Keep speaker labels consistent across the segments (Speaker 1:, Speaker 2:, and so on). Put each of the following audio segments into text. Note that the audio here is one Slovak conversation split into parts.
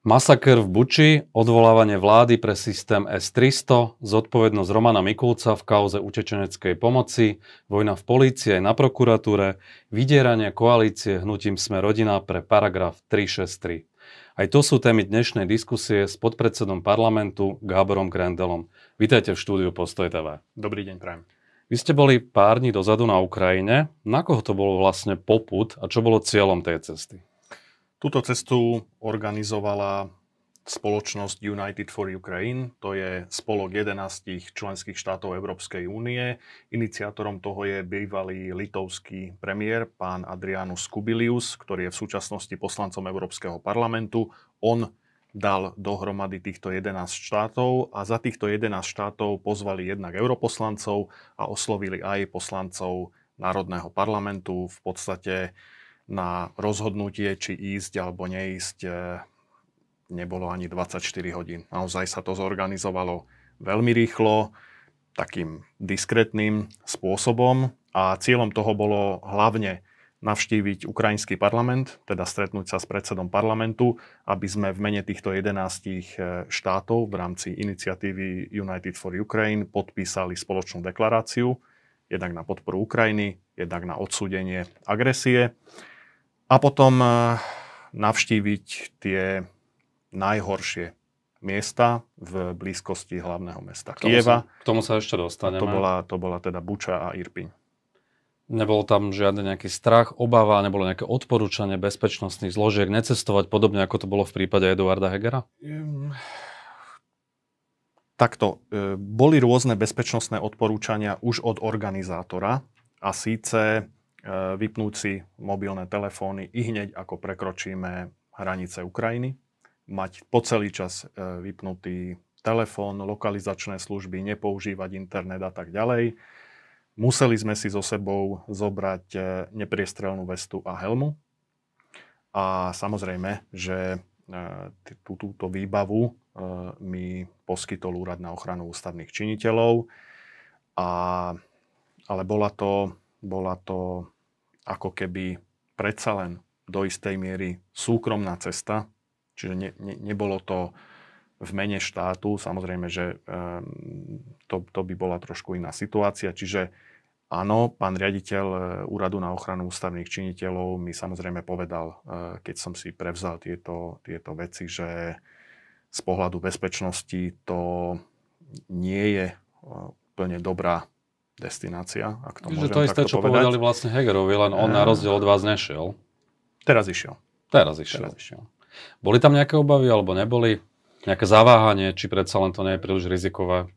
Speaker 1: Masaker v Buči, odvolávanie vlády pre systém S-300, zodpovednosť Romana Mikulca v kauze utečeneckej pomoci, vojna v polícii aj na prokuratúre, vydieranie koalície hnutím Sme rodina pre paragraf 363. Aj to sú témy dnešnej diskusie s podpredsedom parlamentu Gáborom Grendelom. Vítajte v štúdiu Postoj TV.
Speaker 2: Dobrý deň, prajem.
Speaker 1: Vy ste boli pár dní dozadu na Ukrajine. Na koho to bolo vlastne poput a čo bolo cieľom tej cesty?
Speaker 2: Túto cestu organizovala spoločnosť United for Ukraine, to je spolok 11 členských štátov Európskej únie. Iniciátorom toho je bývalý litovský premiér, pán Adrianus Kubilius, ktorý je v súčasnosti poslancom Európskeho parlamentu. On dal dohromady týchto 11 štátov a za týchto 11 štátov pozvali jednak europoslancov a oslovili aj poslancov Národného parlamentu. V podstate na rozhodnutie, či ísť alebo neísť, e, nebolo ani 24 hodín. Naozaj sa to zorganizovalo veľmi rýchlo, takým diskrétnym spôsobom a cieľom toho bolo hlavne navštíviť ukrajinský parlament, teda stretnúť sa s predsedom parlamentu, aby sme v mene týchto 11 e, štátov v rámci iniciatívy United for Ukraine podpísali spoločnú deklaráciu, jednak na podporu Ukrajiny, jednak na odsúdenie agresie a potom eh, navštíviť tie najhoršie miesta v blízkosti hlavného mesta
Speaker 1: k tomu Kieva. Sa, k tomu sa ešte dostaneme.
Speaker 2: To bola, to bola teda Buča a Irpiň.
Speaker 1: Nebol tam žiadny nejaký strach, obava, nebolo nejaké odporúčanie bezpečnostných zložiek necestovať podobne, ako to bolo v prípade Eduarda Hegera? Um,
Speaker 2: takto. E, boli rôzne bezpečnostné odporúčania už od organizátora a síce vypnúť si mobilné telefóny i hneď ako prekročíme hranice Ukrajiny, mať po celý čas e, vypnutý telefón, lokalizačné služby, nepoužívať internet a tak ďalej. Museli sme si so sebou zobrať e, nepriestrelnú vestu a helmu. A samozrejme, že túto výbavu mi poskytol Úrad na ochranu ústavných činiteľov. A, ale bola to bola to ako keby predsa len do istej miery súkromná cesta, čiže ne, ne, nebolo to v mene štátu, samozrejme, že um, to, to by bola trošku iná situácia, čiže áno, pán riaditeľ e, Úradu na ochranu ústavných činiteľov mi samozrejme povedal, uh, keď som si prevzal tieto, tieto veci, že z pohľadu bezpečnosti to nie je úplne dobrá destinácia, ak to Čiže môžem
Speaker 1: to isté, čo
Speaker 2: povedať.
Speaker 1: povedali vlastne Hegerovi, len on na rozdiel od vás nešiel.
Speaker 2: Teraz išiel.
Speaker 1: Teraz išiel. Teraz išiel. Boli tam nejaké obavy alebo neboli? Nejaké zaváhanie, či predsa len to nie je príliš rizikové?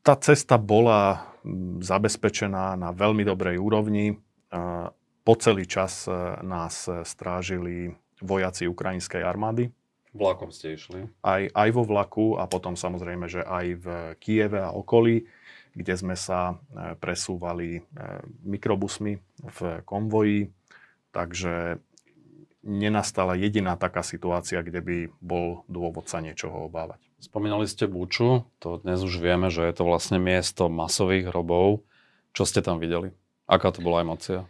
Speaker 2: Tá cesta bola zabezpečená na veľmi dobrej úrovni. Po celý čas e, nás strážili vojaci ukrajinskej armády.
Speaker 1: Vlakom ste išli?
Speaker 2: Aj, aj vo vlaku a potom samozrejme, že aj v Kieve a okolí kde sme sa e, presúvali e, mikrobusmi v konvoji, takže nenastala jediná taká situácia, kde by bol dôvod sa niečoho obávať.
Speaker 1: Spomínali ste Buču, to dnes už vieme, že je to vlastne miesto masových hrobov. Čo ste tam videli? Aká to bola emocia?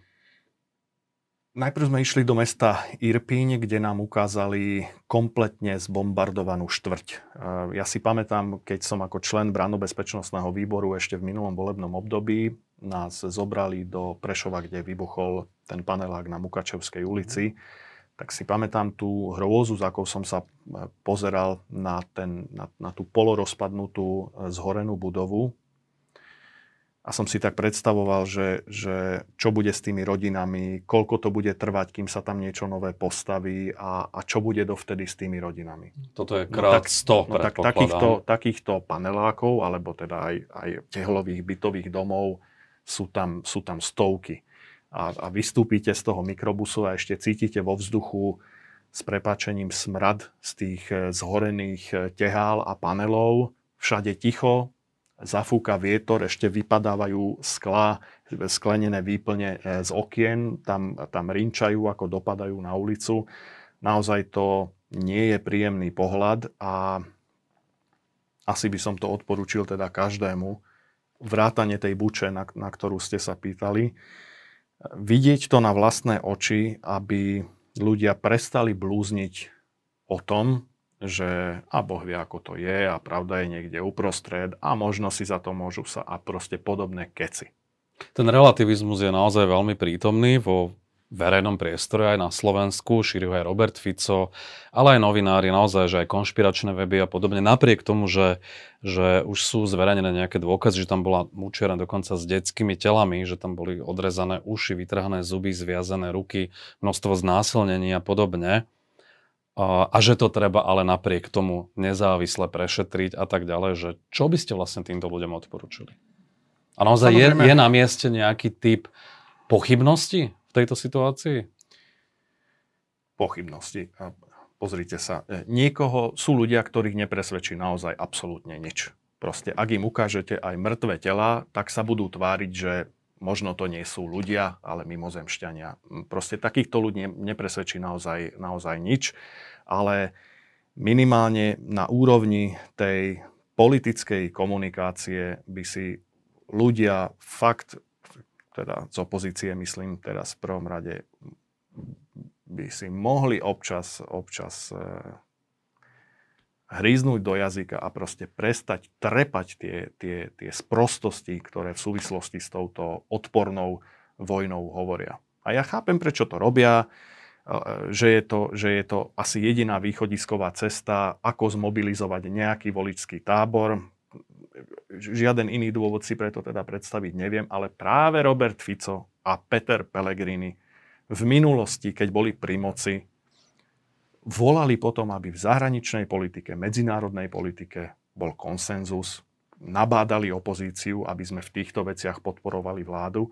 Speaker 2: Najprv sme išli do mesta Irpín, kde nám ukázali kompletne zbombardovanú štvrť. Ja si pamätám, keď som ako člen bránobezpečnostného výboru ešte v minulom volebnom období nás zobrali do Prešova, kde vybuchol ten panelák na Mukačevskej ulici, tak si pamätám tú hrôzu, za akou som sa e, pozeral na, ten, na, na tú polorozpadnutú e, zhorenú budovu, a som si tak predstavoval, že, že čo bude s tými rodinami, koľko to bude trvať, kým sa tam niečo nové postaví a, a čo bude dovtedy s tými rodinami.
Speaker 1: Toto je krát no, tak, 100, no, tak,
Speaker 2: takýchto, takýchto panelákov, alebo teda aj, aj tehlových bytových domov sú tam, sú tam stovky. A, a vystúpite z toho mikrobusu a ešte cítite vo vzduchu s prepačením smrad z tých eh, zhorených eh, tehál a panelov, všade ticho, zafúka vietor, ešte vypadávajú skla, sklenené výplne e, z okien, tam, tam rinčajú, ako dopadajú na ulicu. Naozaj to nie je príjemný pohľad a asi by som to odporúčil teda každému, vrátane tej buče, na, na ktorú ste sa pýtali, vidieť to na vlastné oči, aby ľudia prestali blúzniť o tom, že a Boh vie, ako to je a pravda je niekde uprostred a možno si za to môžu sa a proste podobné keci.
Speaker 1: Ten relativizmus je naozaj veľmi prítomný vo verejnom priestore aj na Slovensku, šíri aj Robert Fico, ale aj novinári, naozaj, že aj konšpiračné weby a podobne. Napriek tomu, že, že už sú zverejnené nejaké dôkazy, že tam bola mučiara dokonca s detskými telami, že tam boli odrezané uši, vytrhané zuby, zviazané ruky, množstvo znásilnení a podobne. A, že to treba ale napriek tomu nezávisle prešetriť a tak ďalej, že čo by ste vlastne týmto ľuďom odporúčili? A naozaj je, je na mieste nejaký typ pochybnosti tejto situácii?
Speaker 2: Pochybnosti. Pozrite sa, e, niekoho, sú ľudia, ktorých nepresvedčí naozaj absolútne nič. Proste, ak im ukážete aj mŕtve tela, tak sa budú tváriť, že možno to nie sú ľudia, ale mimozemšťania. Proste takýchto ľudí nepresvedčí naozaj, naozaj nič, ale minimálne na úrovni tej politickej komunikácie by si ľudia fakt teda z opozície myslím teraz v prvom rade, by si mohli občas, občas hríznúť do jazyka a proste prestať trepať tie, tie, tie sprostosti, ktoré v súvislosti s touto odpornou vojnou hovoria. A ja chápem, prečo to robia, e, že je to, že je to asi jediná východisková cesta, ako zmobilizovať nejaký voličský tábor žiaden iný dôvod si preto teda predstaviť neviem, ale práve Robert Fico a Peter Pellegrini v minulosti, keď boli pri moci, volali potom, aby v zahraničnej politike, medzinárodnej politike bol konsenzus, nabádali opozíciu, aby sme v týchto veciach podporovali vládu.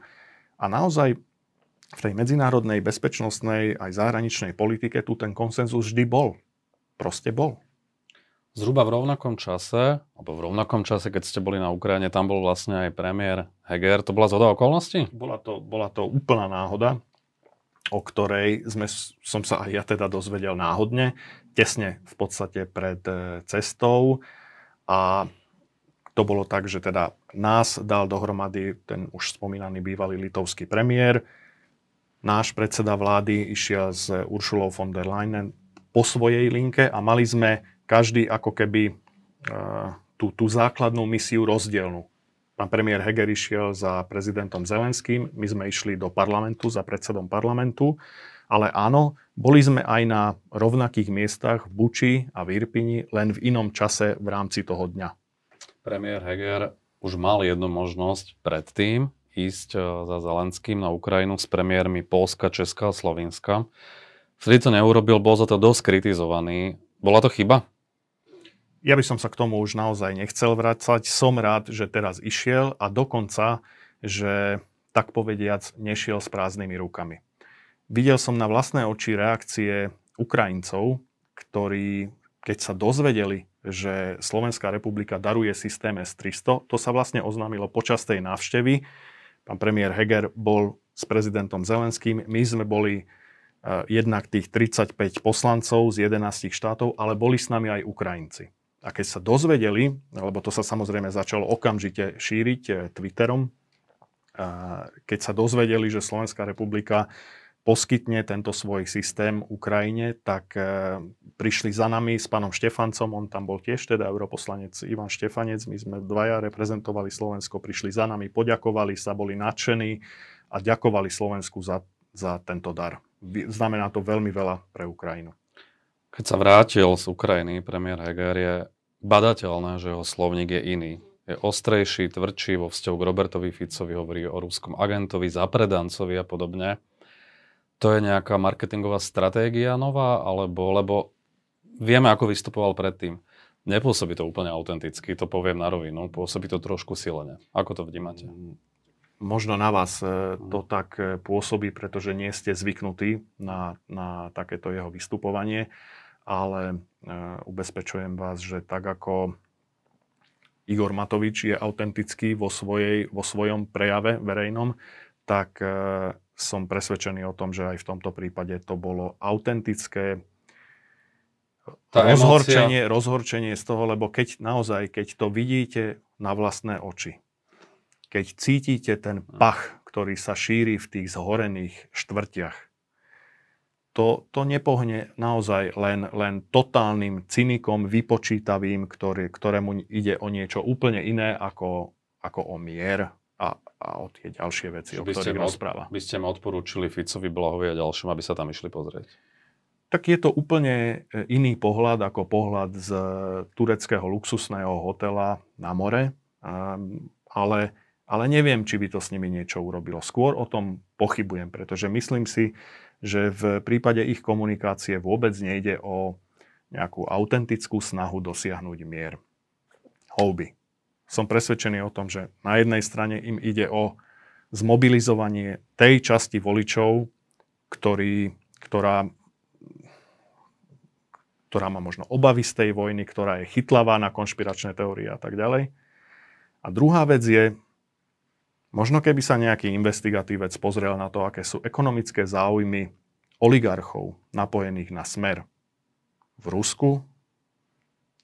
Speaker 2: A naozaj v tej medzinárodnej, bezpečnostnej aj zahraničnej politike tu ten konsenzus vždy bol. Proste bol.
Speaker 1: Zhruba v rovnakom čase, alebo v rovnakom čase, keď ste boli na Ukrajine, tam bol vlastne aj premiér Heger. To bola zhoda okolností?
Speaker 2: Bola to, bola to úplná náhoda, o ktorej sme, som sa aj ja teda dozvedel náhodne, tesne v podstate pred e, cestou. A to bolo tak, že teda nás dal dohromady ten už spomínaný bývalý litovský premiér. Náš predseda vlády išiel s Uršulou von der Leyen po svojej linke a mali sme každý ako keby uh, tú, tú základnú misiu rozdielnú. Pán premiér Heger išiel za prezidentom Zelenským, my sme išli do parlamentu za predsedom parlamentu, ale áno, boli sme aj na rovnakých miestach v Buči a v Irpini, len v inom čase v rámci toho dňa.
Speaker 1: Premiér Heger už mal jednu možnosť predtým ísť e, za Zelenským na Ukrajinu s premiérmi Polska, Česka a Slovenska. Vtedy to neurobil, bol za to dosť kritizovaný. Bola to chyba?
Speaker 2: Ja by som sa k tomu už naozaj nechcel vrácať. Som rád, že teraz išiel a dokonca, že tak povediac nešiel s prázdnymi rukami. Videl som na vlastné oči reakcie Ukrajincov, ktorí, keď sa dozvedeli, že Slovenská republika daruje systém S-300, to sa vlastne oznámilo počas tej návštevy. Pán premiér Heger bol s prezidentom Zelenským, my sme boli uh, jednak tých 35 poslancov z 11 štátov, ale boli s nami aj Ukrajinci. A keď sa dozvedeli, lebo to sa samozrejme začalo okamžite šíriť eh, Twitterom, keď sa dozvedeli, že Slovenská republika poskytne tento svoj systém Ukrajine, tak eh, prišli za nami s pánom Štefancom, on tam bol tiež teda europoslanec Ivan Štefanec, my sme dvaja reprezentovali Slovensko, prišli za nami, poďakovali sa, boli nadšení a ďakovali Slovensku za, za tento dar. Znamená to veľmi veľa pre Ukrajinu.
Speaker 1: Keď sa vrátil z Ukrajiny, premiér Heger badateľné, že jeho slovník je iný. Je ostrejší, tvrdší vo vzťahu k Robertovi Ficovi, hovorí o ruskom agentovi, zapredancovi a podobne. To je nejaká marketingová stratégia nová, alebo lebo vieme, ako vystupoval predtým. Nepôsobí to úplne autenticky, to poviem na rovinu, pôsobí to trošku silene. Ako to vnímate?
Speaker 2: Možno na vás e, to tak e, pôsobí, pretože nie ste zvyknutí na, na takéto jeho vystupovanie ale uh, ubezpečujem vás, že tak ako Igor Matovič je autentický vo, svojej, vo svojom prejave verejnom, tak uh, som presvedčený o tom, že aj v tomto prípade to bolo autentické tá rozhorčenie, rozhorčenie z toho, lebo keď naozaj, keď to vidíte na vlastné oči, keď cítite ten pach, ktorý sa šíri v tých zhorených štvrtiach, to, to nepohne naozaj len, len totálnym cynikom, vypočítavým, ktorý, ktorému ide o niečo úplne iné ako, ako o mier a, a o tie ďalšie veci, Čiže o ktorých rozpráva.
Speaker 1: By ste mi odporúčili Ficovi, Blahovi a ďalším, aby sa tam išli pozrieť?
Speaker 2: Tak je to úplne e, iný pohľad ako pohľad z tureckého luxusného hotela na more, ale, ale neviem, či by to s nimi niečo urobilo. Skôr o tom pochybujem, pretože myslím si, že v prípade ich komunikácie vôbec nejde o nejakú autentickú snahu dosiahnuť mier. Houby. Som presvedčený o tom, že na jednej strane im ide o zmobilizovanie tej časti voličov, ktorý, ktorá, ktorá má možno obavy z tej vojny, ktorá je chytlavá na konšpiračné teórie a tak ďalej. A druhá vec je, Možno keby sa nejaký investigatívec pozrel na to, aké sú ekonomické záujmy oligarchov napojených na smer v Rusku,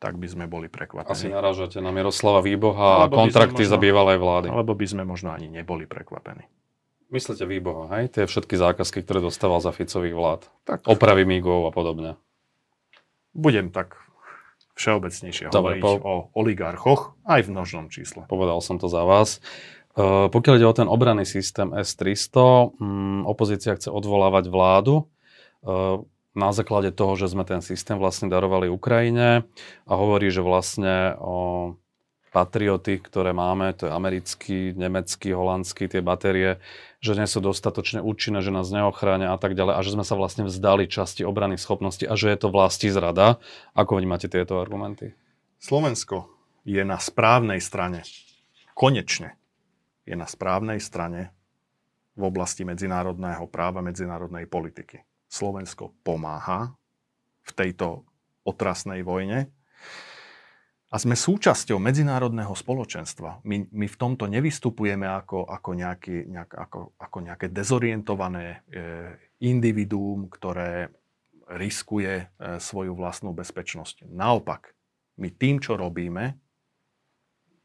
Speaker 2: tak by sme boli prekvapení.
Speaker 1: Asi narážate na Miroslava Výboha a kontrakty možno, za bývalej vlády.
Speaker 2: Alebo by sme možno ani neboli prekvapení.
Speaker 1: Myslíte Výboha, hej? Tie všetky zákazky, ktoré dostával za Ficových vlád. Tak. Opravy mígov a podobne.
Speaker 2: Budem tak všeobecnejšie Dobre, hovoriť po... o oligarchoch aj v množnom čísle.
Speaker 1: Povedal som to za vás. Pokiaľ ide o ten obranný systém S-300, mm, opozícia chce odvolávať vládu na základe toho, že sme ten systém vlastne darovali Ukrajine a hovorí, že vlastne o patrioty, ktoré máme, to je americký, nemecký, holandský, tie batérie, že nie sú dostatočne účinné, že nás neochránia a tak ďalej a že sme sa vlastne vzdali časti obrany schopnosti a že je to vlasti zrada. Ako vnímate tieto argumenty?
Speaker 2: Slovensko je na správnej strane. Konečne je na správnej strane v oblasti medzinárodného práva, medzinárodnej politiky. Slovensko pomáha v tejto otrasnej vojne a sme súčasťou medzinárodného spoločenstva. My, my v tomto nevystupujeme ako, ako, nejaký, nejak, ako, ako nejaké dezorientované e, individuum, ktoré riskuje e, svoju vlastnú bezpečnosť. Naopak, my tým, čo robíme,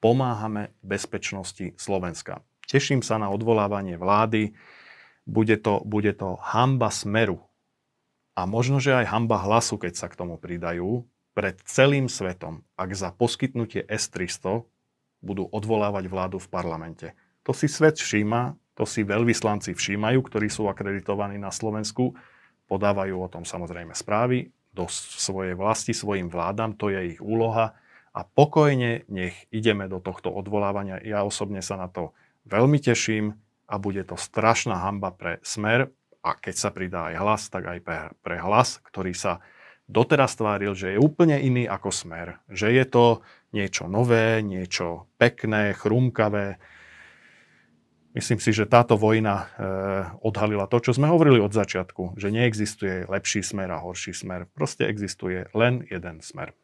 Speaker 2: pomáhame bezpečnosti Slovenska. Teším sa na odvolávanie vlády. Bude to, bude to hamba smeru. A možno, že aj hamba hlasu, keď sa k tomu pridajú, pred celým svetom, ak za poskytnutie S-300 budú odvolávať vládu v parlamente. To si svet všíma, to si veľvyslanci všímajú, ktorí sú akreditovaní na Slovensku, podávajú o tom samozrejme správy do svojej vlasti, svojim vládam, to je ich úloha a pokojne nech ideme do tohto odvolávania. Ja osobne sa na to veľmi teším a bude to strašná hamba pre smer a keď sa pridá aj hlas, tak aj pre, hlas, ktorý sa doteraz tváril, že je úplne iný ako smer. Že je to niečo nové, niečo pekné, chrumkavé. Myslím si, že táto vojna e, odhalila to, čo sme hovorili od začiatku, že neexistuje lepší smer a horší smer. Proste existuje len jeden smer.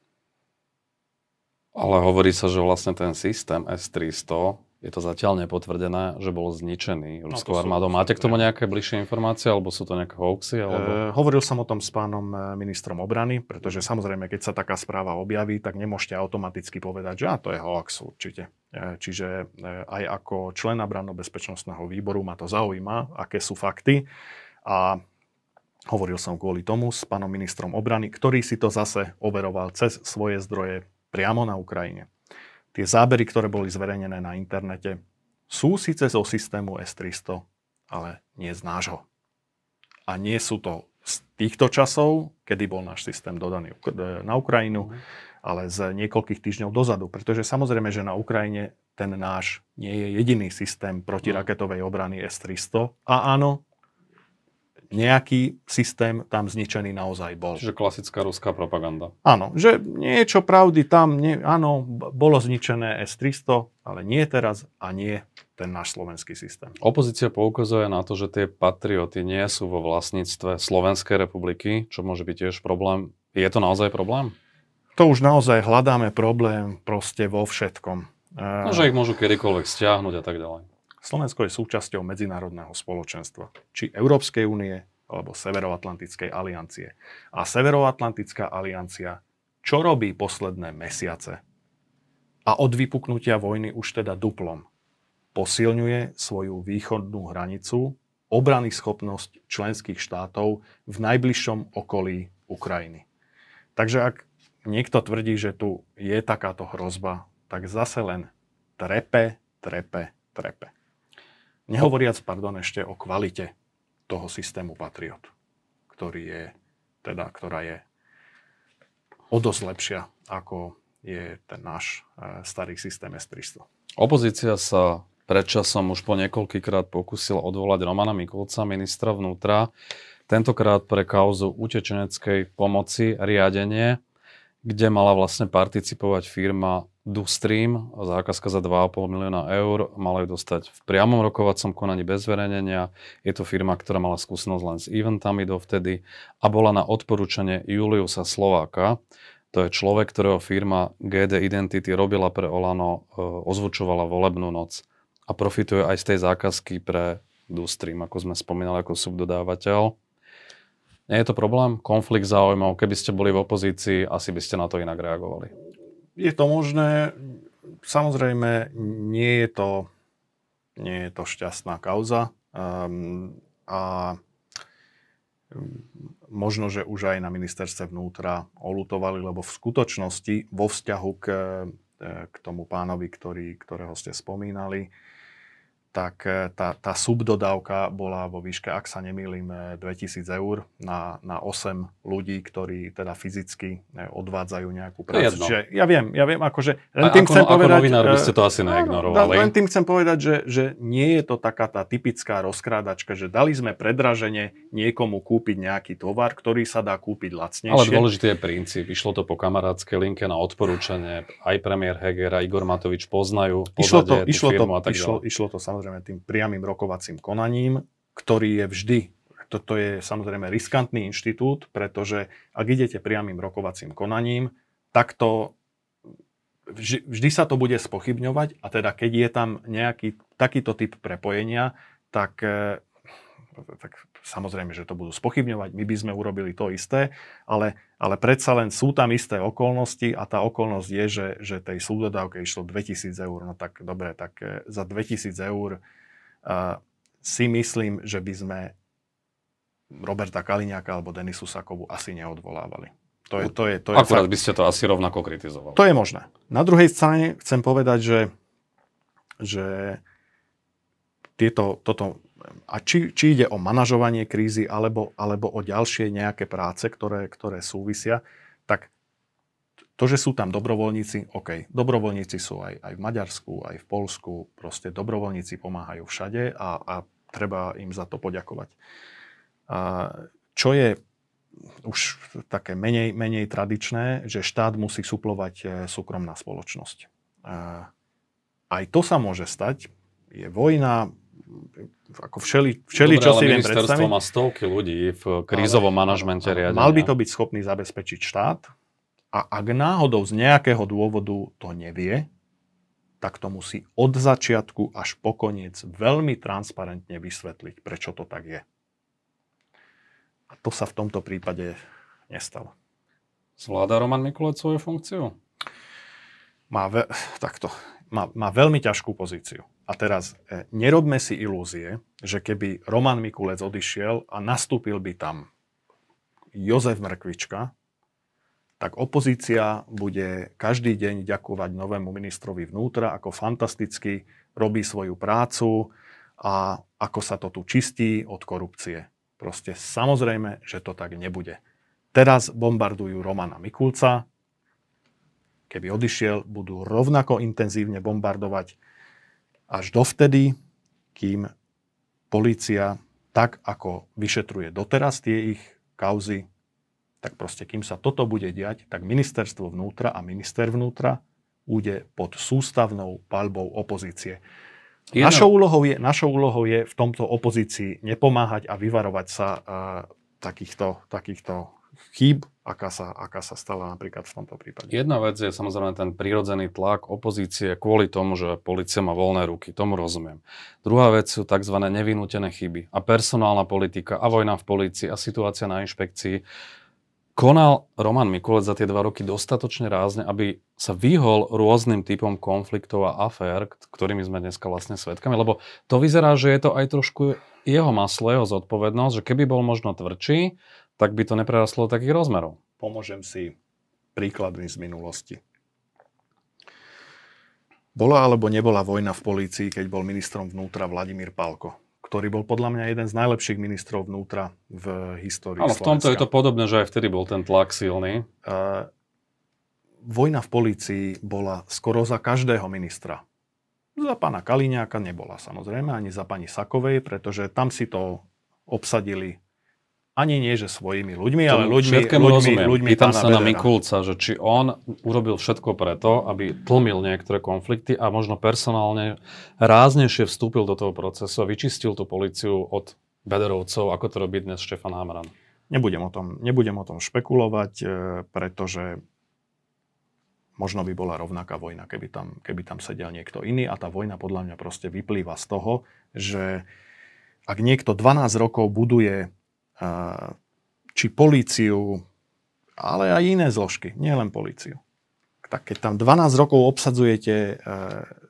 Speaker 1: Ale hovorí sa, že vlastne ten systém S-300, je to zatiaľ nepotvrdené, že bol zničený no, ruskou no, armádou. Máte k tomu nejaké bližšie informácie, alebo sú to nejaké hoaxy? Alebo... E,
Speaker 2: hovoril som o tom s pánom e, ministrom obrany, pretože samozrejme, keď sa taká správa objaví, tak nemôžete automaticky povedať, že a to je hoax určite. E, čiže aj ako člena branno-bezpečnostného výboru ma to zaujíma, aké sú fakty. A hovoril som kvôli tomu s pánom ministrom obrany, ktorý si to zase overoval cez svoje zdroje priamo na Ukrajine. Tie zábery, ktoré boli zverejnené na internete, sú síce zo systému S-300, ale nie z nášho. A nie sú to z týchto časov, kedy bol náš systém dodaný na Ukrajinu, mhm. ale z niekoľkých týždňov dozadu. Pretože samozrejme, že na Ukrajine ten náš nie je jediný systém protiraketovej obrany S-300. A áno, nejaký systém tam zničený naozaj bol.
Speaker 1: Čiže klasická ruská propaganda.
Speaker 2: Áno, že niečo pravdy tam, nie, áno, bolo zničené S-300, ale nie teraz a nie ten náš slovenský systém.
Speaker 1: Opozícia poukazuje na to, že tie patrioty nie sú vo vlastníctve Slovenskej republiky, čo môže byť tiež problém. Je to naozaj problém?
Speaker 2: To už naozaj hľadáme problém proste vo všetkom.
Speaker 1: No, že ich môžu kedykoľvek stiahnuť a tak ďalej.
Speaker 2: Slovensko je súčasťou medzinárodného spoločenstva, či Európskej únie alebo Severoatlantickej aliancie. A Severoatlantická aliancia čo robí posledné mesiace? A od vypuknutia vojny už teda duplom. Posilňuje svoju východnú hranicu obrany schopnosť členských štátov v najbližšom okolí Ukrajiny. Takže ak niekto tvrdí, že tu je takáto hrozba, tak zase len trepe, trepe, trepe. Nehovoriac, pardon, ešte o kvalite toho systému Patriot, ktorý je, teda, ktorá je o dosť lepšia, ako je ten náš e, starý systém S-300.
Speaker 1: Opozícia sa predčasom už po niekoľkýkrát pokusil odvolať Romana Mikulca, ministra vnútra, tentokrát pre kauzu utečeneckej pomoci riadenie, kde mala vlastne participovať firma Dustream, zákazka za 2,5 milióna eur, mala ju dostať v priamom rokovacom konaní bez zverejnenia. Je to firma, ktorá mala skúsenosť len s eventami dovtedy a bola na odporúčanie Juliusa Slováka. To je človek, ktorého firma GD Identity robila pre Olano, e, ozvučovala volebnú noc a profituje aj z tej zákazky pre Dustream, ako sme spomínali, ako subdodávateľ. Nie je to problém? Konflikt záujmov? Keby ste boli v opozícii, asi by ste na to inak reagovali
Speaker 2: je to možné. Samozrejme, nie je to, nie je to šťastná kauza. Um, a možno, že už aj na ministerstve vnútra olutovali, lebo v skutočnosti vo vzťahu k, k tomu pánovi, ktorý, ktorého ste spomínali, tak e, tá, tá subdodávka bola vo výške, ak sa nemýlim, 2000 e, eur na, na 8 ľudí, ktorí teda fyzicky e, odvádzajú nejakú prácu. Čiže ja viem, ja viem, akože len tým ako, chcem
Speaker 1: ako
Speaker 2: povedať...
Speaker 1: novinár by ste to asi neignorovali.
Speaker 2: Len tým chcem povedať, že, že nie je to taká tá typická rozkrádačka, že dali sme predraženie niekomu kúpiť nejaký tovar, ktorý sa dá kúpiť lacnejšie.
Speaker 1: Ale dôležitý je princíp. Išlo to po kamarádskej linke na odporúčanie. Aj premiér Heger a Igor Matovič poznajú
Speaker 2: išlo to, išlo to, a tak išlo, išlo to samozrejme samozrejme tým priamým rokovacím konaním, ktorý je vždy, toto je samozrejme riskantný inštitút, pretože ak idete priamým rokovacím konaním, tak to vždy, vždy sa to bude spochybňovať a teda keď je tam nejaký takýto typ prepojenia, tak, eh, tak samozrejme, že to budú spochybňovať, my by sme urobili to isté, ale, ale predsa len sú tam isté okolnosti a tá okolnosť je, že, že tej súdodávke išlo 2000 eur. No tak dobre, tak e, za 2000 eur uh, si myslím, že by sme Roberta Kaliňáka alebo Denisu Sakovu asi neodvolávali. To je, to je, to je
Speaker 1: Akurát fakt. by ste to asi rovnako kritizovali.
Speaker 2: To je možné. Na druhej strane chcem povedať, že, že tieto, toto a či, či ide o manažovanie krízy alebo, alebo o ďalšie nejaké práce, ktoré, ktoré súvisia, tak to, že sú tam dobrovoľníci, OK, dobrovoľníci sú aj, aj v Maďarsku, aj v Polsku, proste dobrovoľníci pomáhajú všade a, a treba im za to poďakovať. A čo je už také menej, menej tradičné, že štát musí suplovať e, súkromná spoločnosť. A aj to sa môže stať. Je vojna, ako všeli, všeli Dobre, čo si viem predstaviť.
Speaker 1: má stovky ľudí v krízovom manažmente riadenia.
Speaker 2: Mal by to byť schopný zabezpečiť štát a ak náhodou z nejakého dôvodu to nevie, tak to musí od začiatku až po koniec veľmi transparentne vysvetliť, prečo to tak je. A to sa v tomto prípade nestalo.
Speaker 1: Zvláda Roman Mikulec svoju funkciu?
Speaker 2: Má, ve- takto, má, má veľmi ťažkú pozíciu. A teraz e, nerobme si ilúzie, že keby Roman Mikulec odišiel a nastúpil by tam Jozef Mrkvička, tak opozícia bude každý deň ďakovať novému ministrovi vnútra, ako fantasticky robí svoju prácu a ako sa to tu čistí od korupcie. Proste samozrejme, že to tak nebude. Teraz bombardujú Romana Mikulca, keby odišiel, budú rovnako intenzívne bombardovať až dovtedy, kým policia tak, ako vyšetruje doteraz tie ich kauzy, tak proste kým sa toto bude diať, tak ministerstvo vnútra a minister vnútra bude pod sústavnou palbou opozície. Jedno... Našou, úlohou je, našou úlohou je v tomto opozícii nepomáhať a vyvarovať sa uh, takýchto, takýchto chýb, aká sa, aká sa stala napríklad v tomto prípade.
Speaker 1: Jedna vec je samozrejme ten prírodzený tlak opozície kvôli tomu, že policia má voľné ruky. Tomu rozumiem. Druhá vec sú tzv. nevinútené chyby a personálna politika a vojna v polícii a situácia na inšpekcii. Konal Roman Mikulec za tie dva roky dostatočne rázne, aby sa vyhol rôznym typom konfliktov a afér, ktorými sme dneska vlastne svetkami, lebo to vyzerá, že je to aj trošku jeho maslo, jeho zodpovednosť, že keby bol možno tvrdší, tak by to neprerastlo takých rozmerov.
Speaker 2: Pomôžem si príkladmi z minulosti. Bola alebo nebola vojna v polícii, keď bol ministrom vnútra Vladimír Palko, ktorý bol podľa mňa jeden z najlepších ministrov vnútra v histórii
Speaker 1: Ale v tomto je to podobné, že aj vtedy bol ten tlak silný. Uh,
Speaker 2: vojna v polícii bola skoro za každého ministra. Za pána Kaliňáka nebola samozrejme, ani za pani Sakovej, pretože tam si to obsadili ani nie, že svojimi ľuďmi, ale ľuďmi, ľuďmi,
Speaker 1: rozumiem. ľuďmi Pýtam sa na Mikulca, že či on urobil všetko preto, aby tlmil niektoré konflikty a možno personálne ráznejšie vstúpil do toho procesu a vyčistil tú policiu od Bederovcov, ako to robí dnes Štefan Hamran.
Speaker 2: Nebudem o tom, nebudem o tom špekulovať, e, pretože možno by bola rovnaká vojna, keby tam, keby tam sedel niekto iný a tá vojna podľa mňa proste vyplýva z toho, že ak niekto 12 rokov buduje či políciu, ale aj iné zložky, nielen políciu. Tak keď tam 12 rokov obsadzujete e,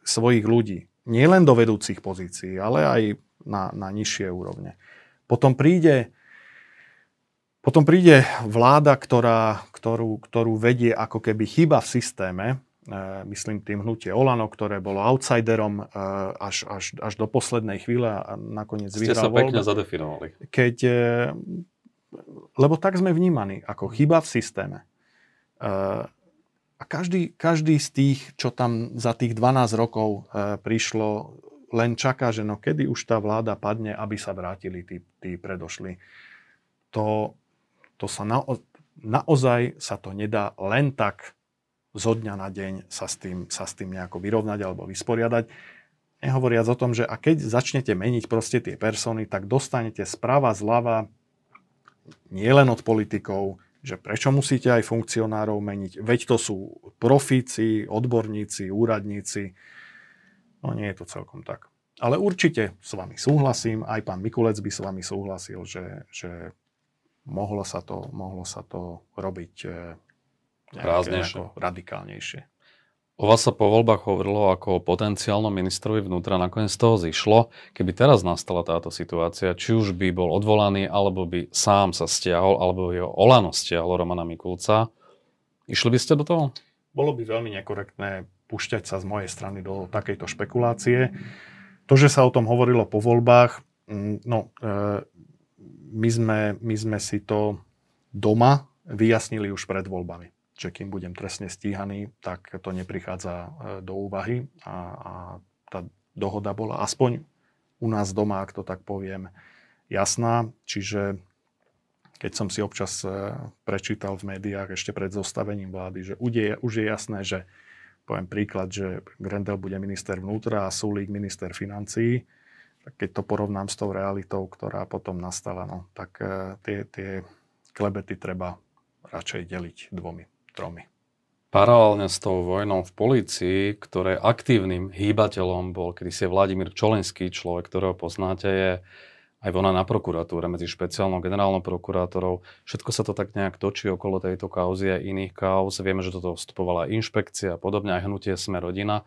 Speaker 2: svojich ľudí, nielen do vedúcich pozícií, ale aj na, na nižšie úrovne. Potom príde, potom príde vláda, ktorá, ktorú, ktorú vedie ako keby chyba v systéme, myslím tým hnutie Olano, ktoré bolo outsiderom e, až, až, až do poslednej chvíle a nakoniec
Speaker 1: Ste
Speaker 2: vyhral
Speaker 1: sa pekne zadefinovali.
Speaker 2: Keď, lebo tak sme vnímaní, ako chyba v systéme. A každý, každý z tých, čo tam za tých 12 rokov e, prišlo, len čaká, že no kedy už tá vláda padne, aby sa vrátili tí, tí predošli. To, to sa na, naozaj sa to nedá len tak zo dňa na deň sa s tým, sa s tým nejako vyrovnať alebo vysporiadať. Nehovoriac o tom, že a keď začnete meniť proste tie persony, tak dostanete sprava, zľava, nie len od politikov, že prečo musíte aj funkcionárov meniť, veď to sú profíci, odborníci, úradníci. No nie je to celkom tak. Ale určite s vami súhlasím, aj pán Mikulec by s vami súhlasil, že, že mohlo, sa to, mohlo sa to robiť
Speaker 1: eh,
Speaker 2: radikálnejšie.
Speaker 1: O vás sa po voľbách hovorilo ako o potenciálnom ministrovi vnútra, nakoniec z toho zišlo. Keby teraz nastala táto situácia, či už by bol odvolaný, alebo by sám sa stiahol, alebo jeho Olano stiahol Romana Mikulca, išli by ste do toho?
Speaker 2: Bolo by veľmi nekorektné pušťať sa z mojej strany do takejto špekulácie. To, že sa o tom hovorilo po voľbách, mm, no, e, my sme, my sme si to doma vyjasnili už pred voľbami že kým budem trestne stíhaný, tak to neprichádza e, do úvahy a, a tá dohoda bola aspoň u nás doma, ak to tak poviem, jasná. Čiže keď som si občas e, prečítal v médiách ešte pred zostavením vlády, že už je, jasné, že poviem príklad, že Grendel bude minister vnútra a Sulík minister financií, tak keď to porovnám s tou realitou, ktorá potom nastala, no, tak e, tie, tie klebety treba radšej deliť dvomi tromi.
Speaker 1: Paralelne s tou vojnou v polícii, ktoré aktívnym hýbateľom bol kedysi Vladimír Čolenský, človek, ktorého poznáte, je aj vona na prokuratúre medzi špeciálnou generálnou prokurátorou. Všetko sa to tak nejak točí okolo tejto kauzy a iných kauz. Vieme, že toto vstupovala inšpekcia a podobne, aj hnutie Sme rodina.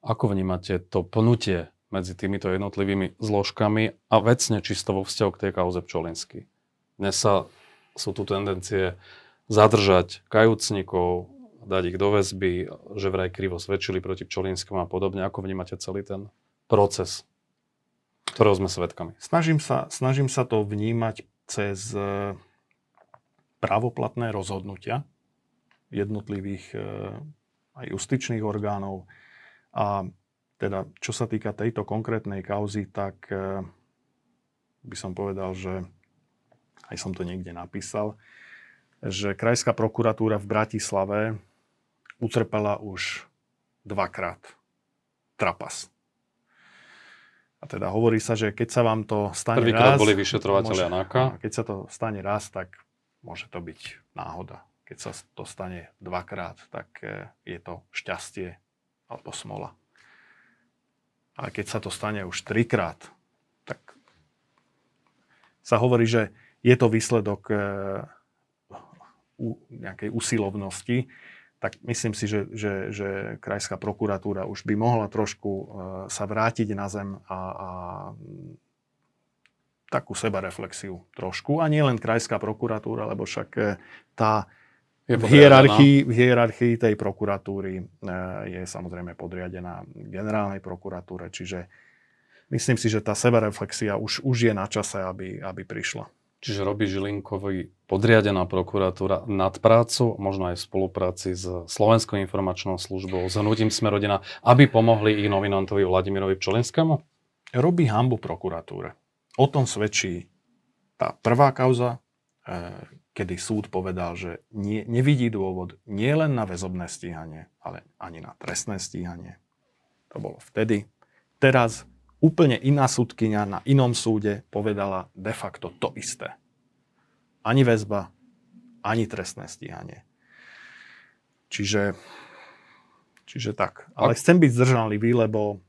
Speaker 1: Ako vnímate to pnutie medzi týmito jednotlivými zložkami a vecne čisto vo vzťahu k tej kauze Pčolinsky? Dnes sa sú tu tendencie zadržať kajúcnikov, dať ich do väzby, že vraj krivo svedčili proti Pčolinskému a podobne. Ako vnímate celý ten proces, ktorého sme svedkami?
Speaker 2: Snažím sa, snažím sa to vnímať cez e, právoplatné rozhodnutia jednotlivých e, aj justičných orgánov. A teda, čo sa týka tejto konkrétnej kauzy, tak e, by som povedal, že aj som to niekde napísal, že Krajská prokuratúra v Bratislave utrpela už dvakrát trapas. A teda hovorí sa, že keď sa vám to stane
Speaker 1: Prvýkrát raz... boli vyšetrovateľia NAKA.
Speaker 2: Keď sa to stane raz, tak môže to byť náhoda. Keď sa to stane dvakrát, tak e, je to šťastie alebo smola. Ale keď sa to stane už trikrát, tak sa hovorí, že je to výsledok e, nejakej usilovnosti, tak myslím si, že, že, že krajská prokuratúra už by mohla trošku uh, sa vrátiť na zem a, a takú sebareflexiu trošku. A nie len krajská prokuratúra, lebo však e, tá je v, hierarchii, v hierarchii tej prokuratúry e, je samozrejme podriadená generálnej prokuratúre, čiže myslím si, že tá sebareflexia už, už je na čase, aby, aby prišla.
Speaker 1: Čiže robí Žilinkovi podriadená prokuratúra nad prácu, možno aj v spolupráci s Slovenskou informačnou službou, s Hnutím Smerodina, aby pomohli ich nominantovi Vladimirovi Pčolinskému?
Speaker 2: Robí hambu prokuratúre. O tom svedčí tá prvá kauza, e, kedy súd povedal, že nie, nevidí dôvod nie len na väzobné stíhanie, ale ani na trestné stíhanie. To bolo vtedy. Teraz úplne iná súdkynia na inom súde povedala de facto to isté. Ani väzba, ani trestné stíhanie. Čiže, čiže tak. Ale chcem byť zdržanlivý, lebo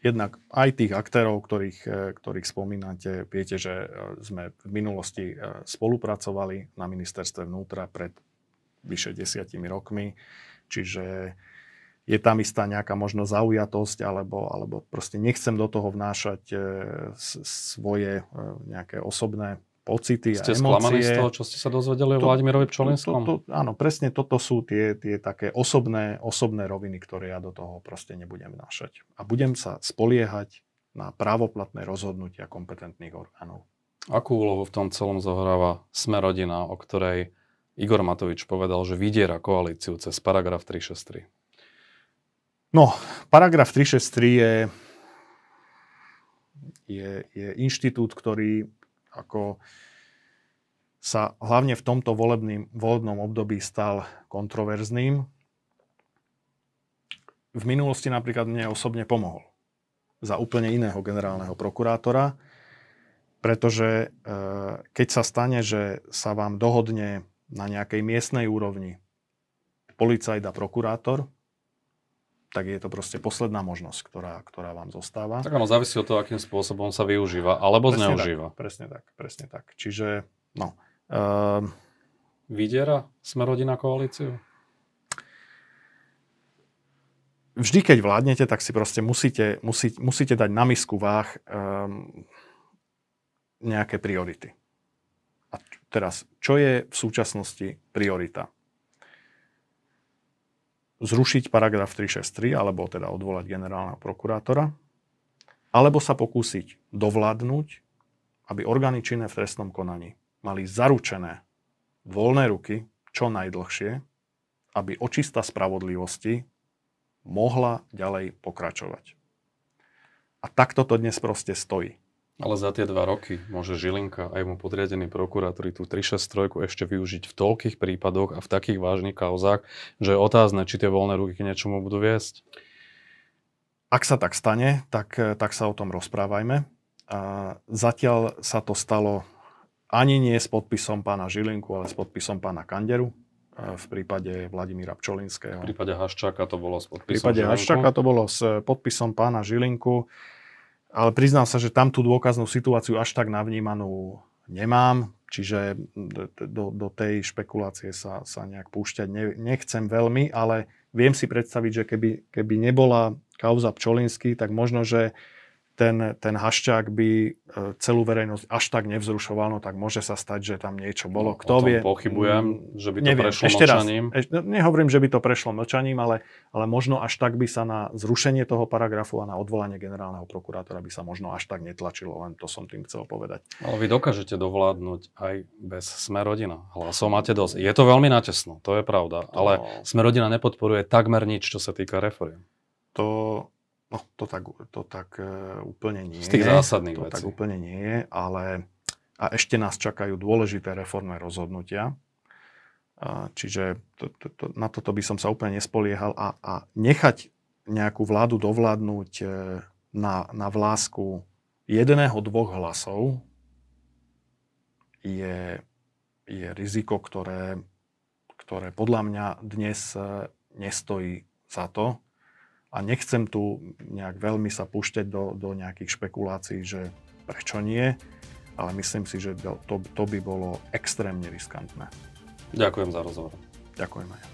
Speaker 2: jednak aj tých aktérov, ktorých, e, ktorých spomínate, viete, že e, sme v minulosti e, spolupracovali na ministerstve vnútra pred vyše desiatimi rokmi, čiže je tam istá nejaká možno zaujatosť, alebo, alebo proste nechcem do toho vnášať e, svoje e, nejaké osobné pocity
Speaker 1: ste
Speaker 2: a emócie.
Speaker 1: Ste sklamaní z toho, čo ste sa dozvedeli o Vladimirovi Pčolinskom?
Speaker 2: To, to, áno, presne toto sú tie, tie také osobné, osobné roviny, ktoré ja do toho proste nebudem vnášať. A budem sa spoliehať na právoplatné rozhodnutia kompetentných orgánov.
Speaker 1: Akú úlohu v tom celom zohráva Smerodina, o ktorej Igor Matovič povedal, že vydiera koalíciu cez paragraf 363?
Speaker 2: No, paragraf 363 je, je, je inštitút, ktorý ako sa hlavne v tomto volebným, volebnom období stal kontroverzným. V minulosti napríklad mne osobne pomohol za úplne iného generálneho prokurátora, pretože e, keď sa stane, že sa vám dohodne na nejakej miestnej úrovni policajt a prokurátor, tak je to proste posledná možnosť, ktorá, ktorá vám zostáva.
Speaker 1: Tak ono závisí od toho, akým spôsobom sa využíva, alebo
Speaker 2: presne
Speaker 1: zneužíva.
Speaker 2: Tak, presne tak, presne tak. Čiže, no. Uh,
Speaker 1: Vydiera sme rodina koalíciu?
Speaker 2: Vždy, keď vládnete, tak si proste musíte, musí, musíte dať na misku váh um, nejaké priority. A teraz, čo je v súčasnosti priorita? Zrušiť paragraf 363, alebo teda odvolať generálneho prokurátora, alebo sa pokúsiť dovládnuť, aby orgány činné v trestnom konaní mali zaručené voľné ruky čo najdlhšie, aby očista spravodlivosti mohla ďalej pokračovať. A takto to dnes proste stojí.
Speaker 1: Ale za tie dva roky môže Žilinka aj mu podriadený prokurátori tú 363 ešte využiť v toľkých prípadoch a v takých vážnych kauzách, že je otázne, či tie voľné ruky k niečomu budú viesť.
Speaker 2: Ak sa tak stane, tak, tak sa o tom rozprávajme. A zatiaľ sa to stalo ani nie s podpisom pána Žilinku, ale s podpisom pána Kanderu v prípade Vladimíra Pčolinského.
Speaker 1: V prípade Haščáka to bolo s podpisom
Speaker 2: V prípade
Speaker 1: Žilinku.
Speaker 2: Haščáka to bolo s podpisom pána Žilinku. Ale priznám sa, že tam tú dôkaznú situáciu až tak navnímanú nemám, čiže do, do tej špekulácie sa, sa nejak púšťať ne, nechcem veľmi, ale viem si predstaviť, že keby, keby nebola kauza Pčolinsky, tak možno, že ten, ten hašťák by e, celú verejnosť až tak nevzrušoval, no tak môže sa stať, že tam niečo bolo.
Speaker 1: No,
Speaker 2: Kto vie?
Speaker 1: pochybujem, že by to
Speaker 2: neviem,
Speaker 1: prešlo
Speaker 2: ešte
Speaker 1: mlčaním.
Speaker 2: Raz, ešte, nehovorím, že by to prešlo mlčaním, ale, ale možno až tak by sa na zrušenie toho paragrafu a na odvolanie generálneho prokurátora by sa možno až tak netlačilo, len to som tým chcel povedať.
Speaker 1: Ale vy dokážete dovládnuť aj bez Sme rodina. Hlasov máte dosť. Je to veľmi natesno, to je pravda, to... ale Sme rodina nepodporuje takmer nič, čo sa týka reforiem.
Speaker 2: To No, to tak, to tak uh, úplne nie
Speaker 1: je. Z tých zásadných
Speaker 2: to
Speaker 1: vecí.
Speaker 2: tak úplne nie je, ale a ešte nás čakajú dôležité reformné rozhodnutia. Čiže to, to, to, na toto by som sa úplne nespoliehal a, a nechať nejakú vládu dovládnuť uh, na, na vlásku jedného, dvoch hlasov je, je riziko, ktoré, ktoré podľa mňa dnes nestojí za to a nechcem tu nejak veľmi sa púšťať do, do nejakých špekulácií, že prečo nie, ale myslím si, že to, to by bolo extrémne riskantné.
Speaker 1: Ďakujem za rozhovor.
Speaker 2: Ďakujem aj.